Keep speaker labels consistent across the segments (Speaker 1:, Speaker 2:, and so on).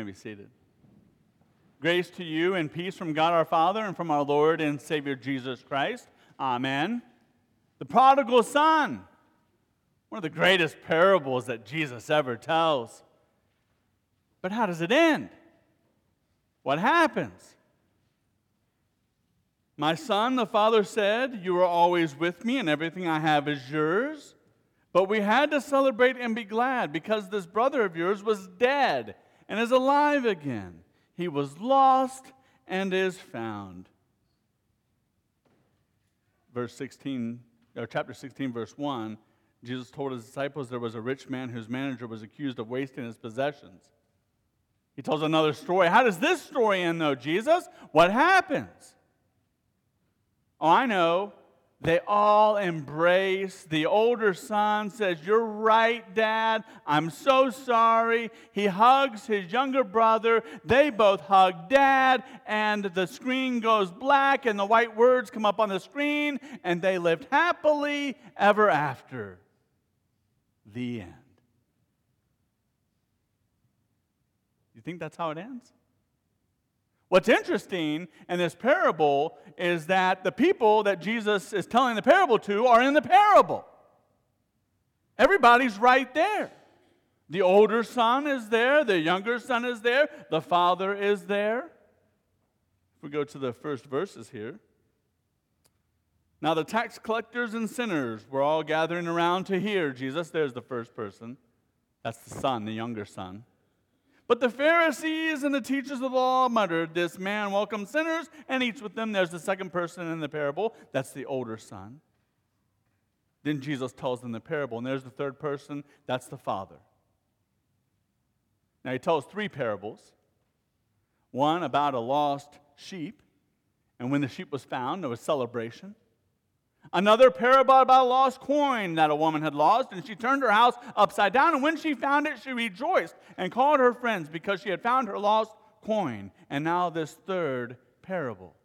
Speaker 1: may be seated. Grace to you and peace from God our Father and from our Lord and Savior Jesus Christ. Amen. The prodigal son, one of the greatest parables that Jesus ever tells. But how does it end? What happens? My son, the father said, You are always with me, and everything I have is yours. But we had to celebrate and be glad because this brother of yours was dead and is alive again. He was lost and is found. Verse 16, or chapter 16, verse 1, Jesus told his disciples there was a rich man whose manager was accused of wasting his possessions. He tells another story. How does this story end, though, Jesus? What happens? Oh, I know. They all embrace. The older son says, You're right, Dad. I'm so sorry. He hugs his younger brother. They both hug Dad, and the screen goes black, and the white words come up on the screen, and they lived happily ever after. The end. You think that's how it ends? What's interesting in this parable is that the people that Jesus is telling the parable to are in the parable. Everybody's right there. The older son is there, the younger son is there, the father is there. If we go to the first verses here. Now, the tax collectors and sinners were all gathering around to hear Jesus. There's the first person. That's the son, the younger son. But the Pharisees and the teachers of the law muttered, This man welcomes sinners and eats with them. There's the second person in the parable. That's the older son. Then Jesus tells them the parable, and there's the third person. That's the father. Now he tells three parables one about a lost sheep, and when the sheep was found, there was celebration. Another parable about a lost coin that a woman had lost, and she turned her house upside down. And when she found it, she rejoiced and called her friends because she had found her lost coin. And now, this third parable.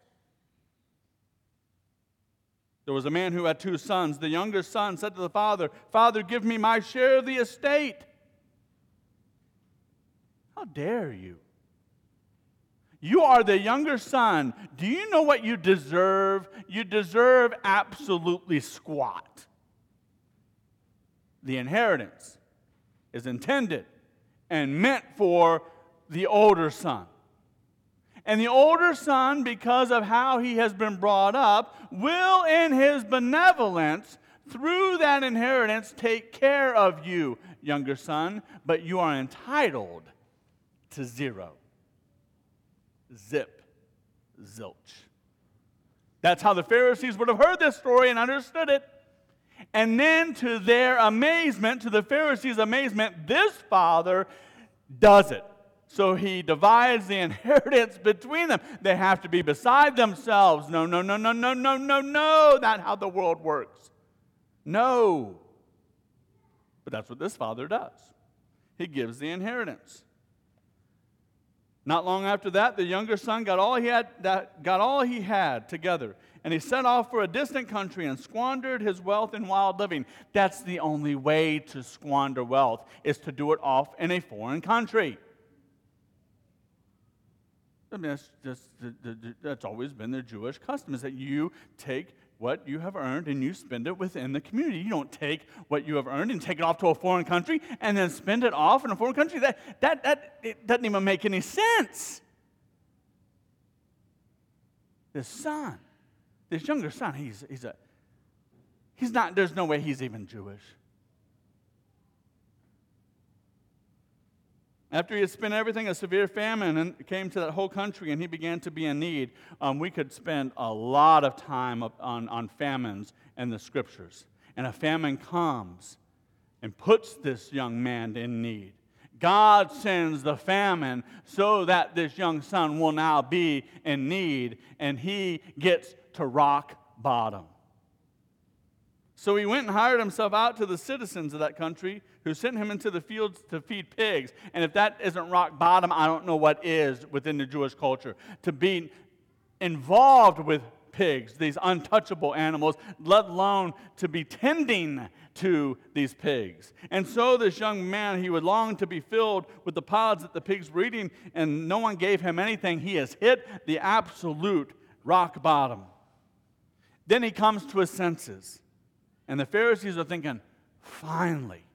Speaker 1: There was a man who had two sons. The younger son said to the father, Father, give me my share of the estate. How dare you? You are the younger son. Do you know what you deserve? You deserve absolutely squat. The inheritance is intended and meant for the older son. And the older son, because of how he has been brought up, will, in his benevolence, through that inheritance, take care of you, younger son, but you are entitled to zero zip, zilch. That's how the Pharisees would have heard this story and understood it. And then, to their amazement, to the Pharisees' amazement, this father does it. So he divides the inheritance between them. They have to be beside themselves. No, no, no, no, no, no, no, no. Not how the world works. No. But that's what this father does. He gives the inheritance. Not long after that, the younger son got all he had, that, got all he had together, and he set off for a distant country and squandered his wealth in wild living. That's the only way to squander wealth, is to do it off in a foreign country. I mean, that's, that's always been the Jewish custom, is that you take what you have earned and you spend it within the community. You don't take what you have earned and take it off to a foreign country and then spend it off in a foreign country. That, that, that it doesn't even make any sense. This son, this younger son, he's, he's a, he's not, there's no way he's even Jewish. After he had spent everything, a severe famine came to that whole country and he began to be in need. Um, we could spend a lot of time on, on famines in the scriptures. And a famine comes and puts this young man in need. God sends the famine so that this young son will now be in need and he gets to rock bottom. So he went and hired himself out to the citizens of that country who sent him into the fields to feed pigs. And if that isn't rock bottom, I don't know what is within the Jewish culture. To be involved with pigs, these untouchable animals, let alone to be tending to these pigs. And so this young man, he would long to be filled with the pods that the pigs were eating, and no one gave him anything. He has hit the absolute rock bottom. Then he comes to his senses. And the Pharisees are thinking, finally,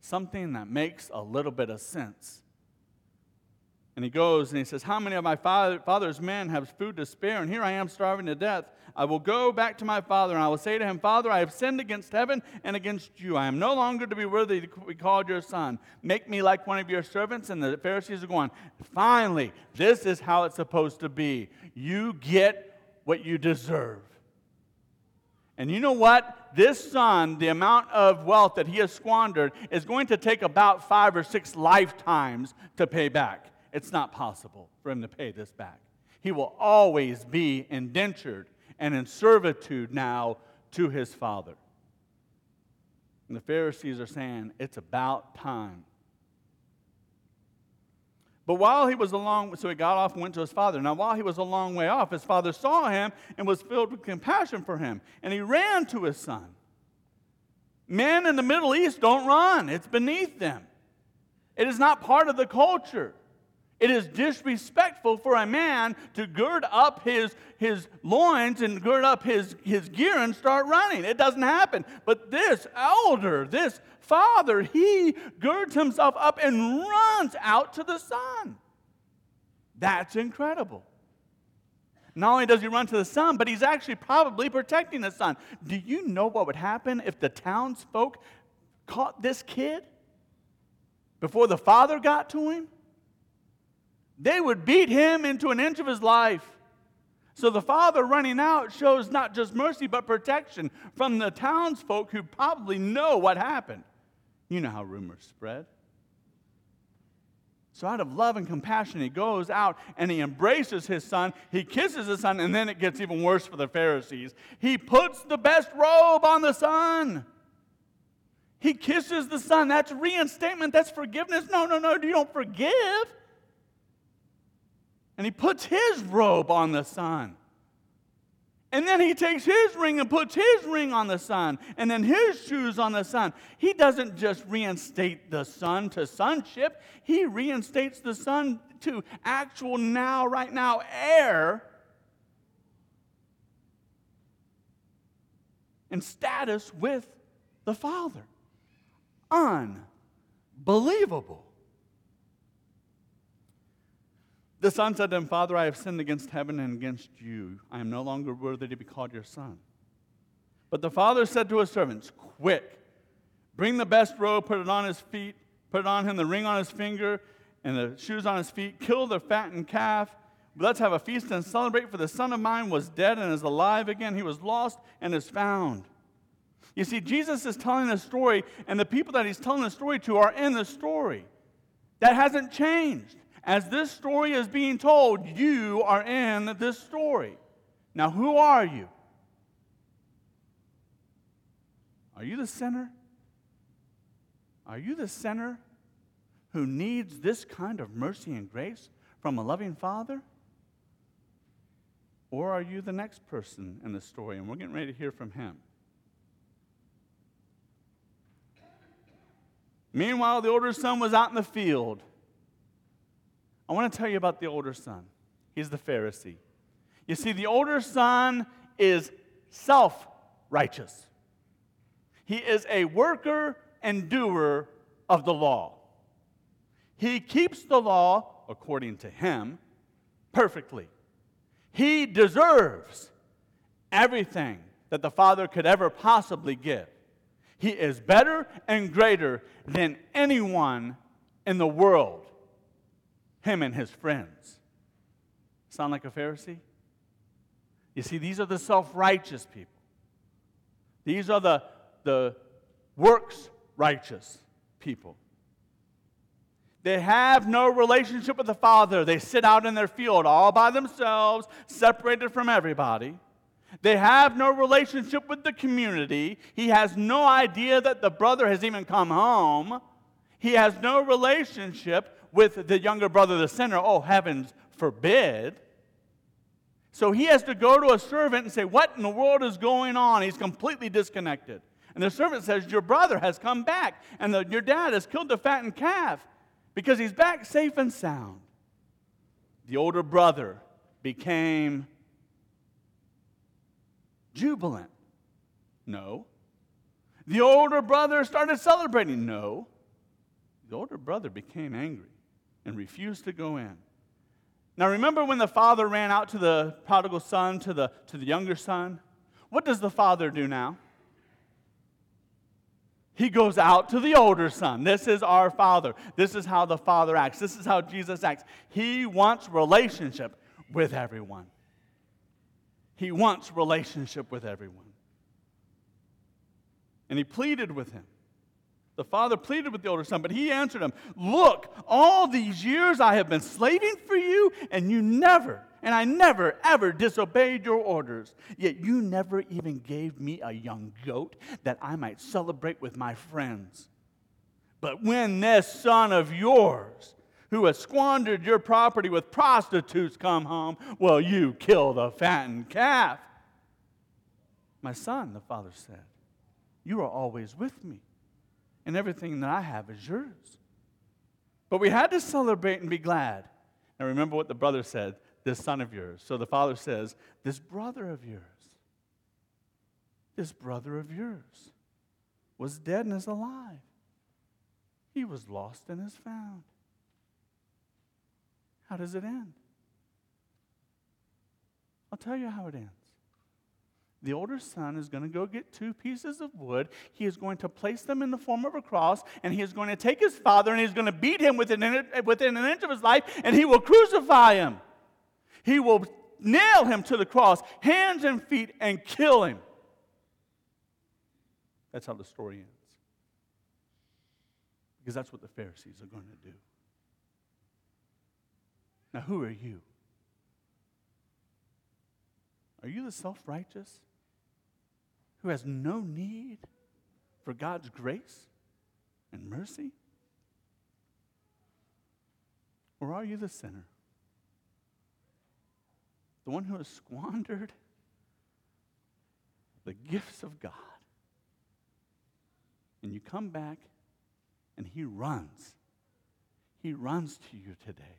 Speaker 1: something that makes a little bit of sense. And he goes and he says, How many of my father, father's men have food to spare? And here I am starving to death. I will go back to my father and I will say to him, Father, I have sinned against heaven and against you. I am no longer to be worthy to be called your son. Make me like one of your servants. And the Pharisees are going, Finally, this is how it's supposed to be. You get what you deserve. And you know what? This son, the amount of wealth that he has squandered, is going to take about five or six lifetimes to pay back. It's not possible for him to pay this back. He will always be indentured and in servitude now to his father. And the Pharisees are saying, It's about time but while he was a long, so he got off and went to his father. Now, while he was a long way off, his father saw him and was filled with compassion for him, and he ran to his son. Men in the Middle East don't run, it's beneath them. It is not part of the culture. It is disrespectful for a man to gird up his, his loins and gird up his, his gear and start running. It doesn't happen. But this elder, this father, he girds himself up and runs out to the son. That's incredible. Not only does he run to the son, but he's actually probably protecting the son. Do you know what would happen if the townsfolk caught this kid before the father got to him? They would beat him into an inch of his life. So the father running out shows not just mercy, but protection from the townsfolk who probably know what happened. You know how rumors spread. So, out of love and compassion, he goes out and he embraces his son. He kisses his son, and then it gets even worse for the Pharisees. He puts the best robe on the son. He kisses the son. That's reinstatement. That's forgiveness. No, no, no. You don't forgive and he puts his robe on the son. And then he takes his ring and puts his ring on the son, and then his shoes on the son. He doesn't just reinstate the son to sonship, he reinstates the son to actual now, right now, heir and status with the father. Unbelievable. The son said to him, Father, I have sinned against heaven and against you. I am no longer worthy to be called your son. But the father said to his servants, Quick, bring the best robe, put it on his feet, put it on him the ring on his finger, and the shoes on his feet, kill the fattened calf. Let's have a feast and celebrate, for the son of mine was dead and is alive again. He was lost and is found. You see, Jesus is telling a story, and the people that he's telling the story to are in the story. That hasn't changed. As this story is being told, you are in this story. Now, who are you? Are you the sinner? Are you the sinner who needs this kind of mercy and grace from a loving Father? Or are you the next person in the story? And we're getting ready to hear from him. Meanwhile, the older son was out in the field I want to tell you about the older son. He's the Pharisee. You see, the older son is self righteous, he is a worker and doer of the law. He keeps the law, according to him, perfectly. He deserves everything that the Father could ever possibly give. He is better and greater than anyone in the world him and his friends. Sound like a Pharisee? You see, these are the self righteous people. These are the, the works righteous people. They have no relationship with the Father. They sit out in their field all by themselves, separated from everybody. They have no relationship with the community. He has no idea that the brother has even come home. He has no relationship with the younger brother, the sinner. Oh, heavens forbid. So he has to go to a servant and say, What in the world is going on? He's completely disconnected. And the servant says, Your brother has come back, and the, your dad has killed the fattened calf because he's back safe and sound. The older brother became jubilant. No. The older brother started celebrating. No. The older brother became angry and refused to go in. Now, remember when the father ran out to the prodigal son, to the, to the younger son? What does the father do now? He goes out to the older son. This is our father. This is how the father acts. This is how Jesus acts. He wants relationship with everyone. He wants relationship with everyone. And he pleaded with him. The father pleaded with the older son, but he answered him, Look, all these years I have been slaving for you, and you never, and I never, ever disobeyed your orders. Yet you never even gave me a young goat that I might celebrate with my friends. But when this son of yours, who has squandered your property with prostitutes, come home, well, you kill the fattened calf. My son, the father said, you are always with me and everything that I have is yours. But we had to celebrate and be glad. And remember what the brother said this son of yours. So the father says, This brother of yours, this brother of yours was dead and is alive. He was lost and is found. How does it end? I'll tell you how it ends the older son is going to go get two pieces of wood. He is going to place them in the form of a cross, and he is going to take his father and he's going to beat him within an, within an inch of his life, and he will crucify him. He will nail him to the cross, hands and feet, and kill him. That's how the story ends. Because that's what the Pharisees are going to do. Now, who are you? Are you the self righteous? Who has no need for God's grace and mercy? Or are you the sinner? The one who has squandered the gifts of God. And you come back and he runs. He runs to you today.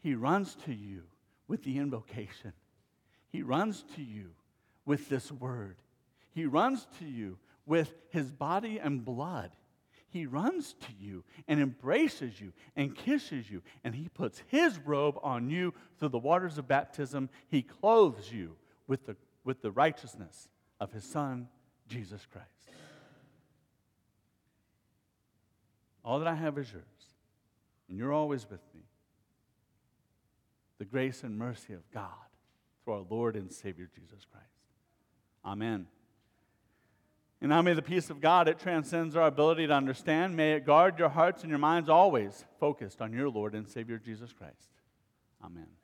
Speaker 1: He runs to you with the invocation. He runs to you with this word. He runs to you with his body and blood. He runs to you and embraces you and kisses you, and he puts his robe on you through the waters of baptism. He clothes you with the, with the righteousness of his Son, Jesus Christ. All that I have is yours, and you're always with me. The grace and mercy of God through our Lord and Savior Jesus Christ. Amen. And now may the peace of God, it transcends our ability to understand. May it guard your hearts and your minds always focused on your Lord and Savior Jesus Christ. Amen.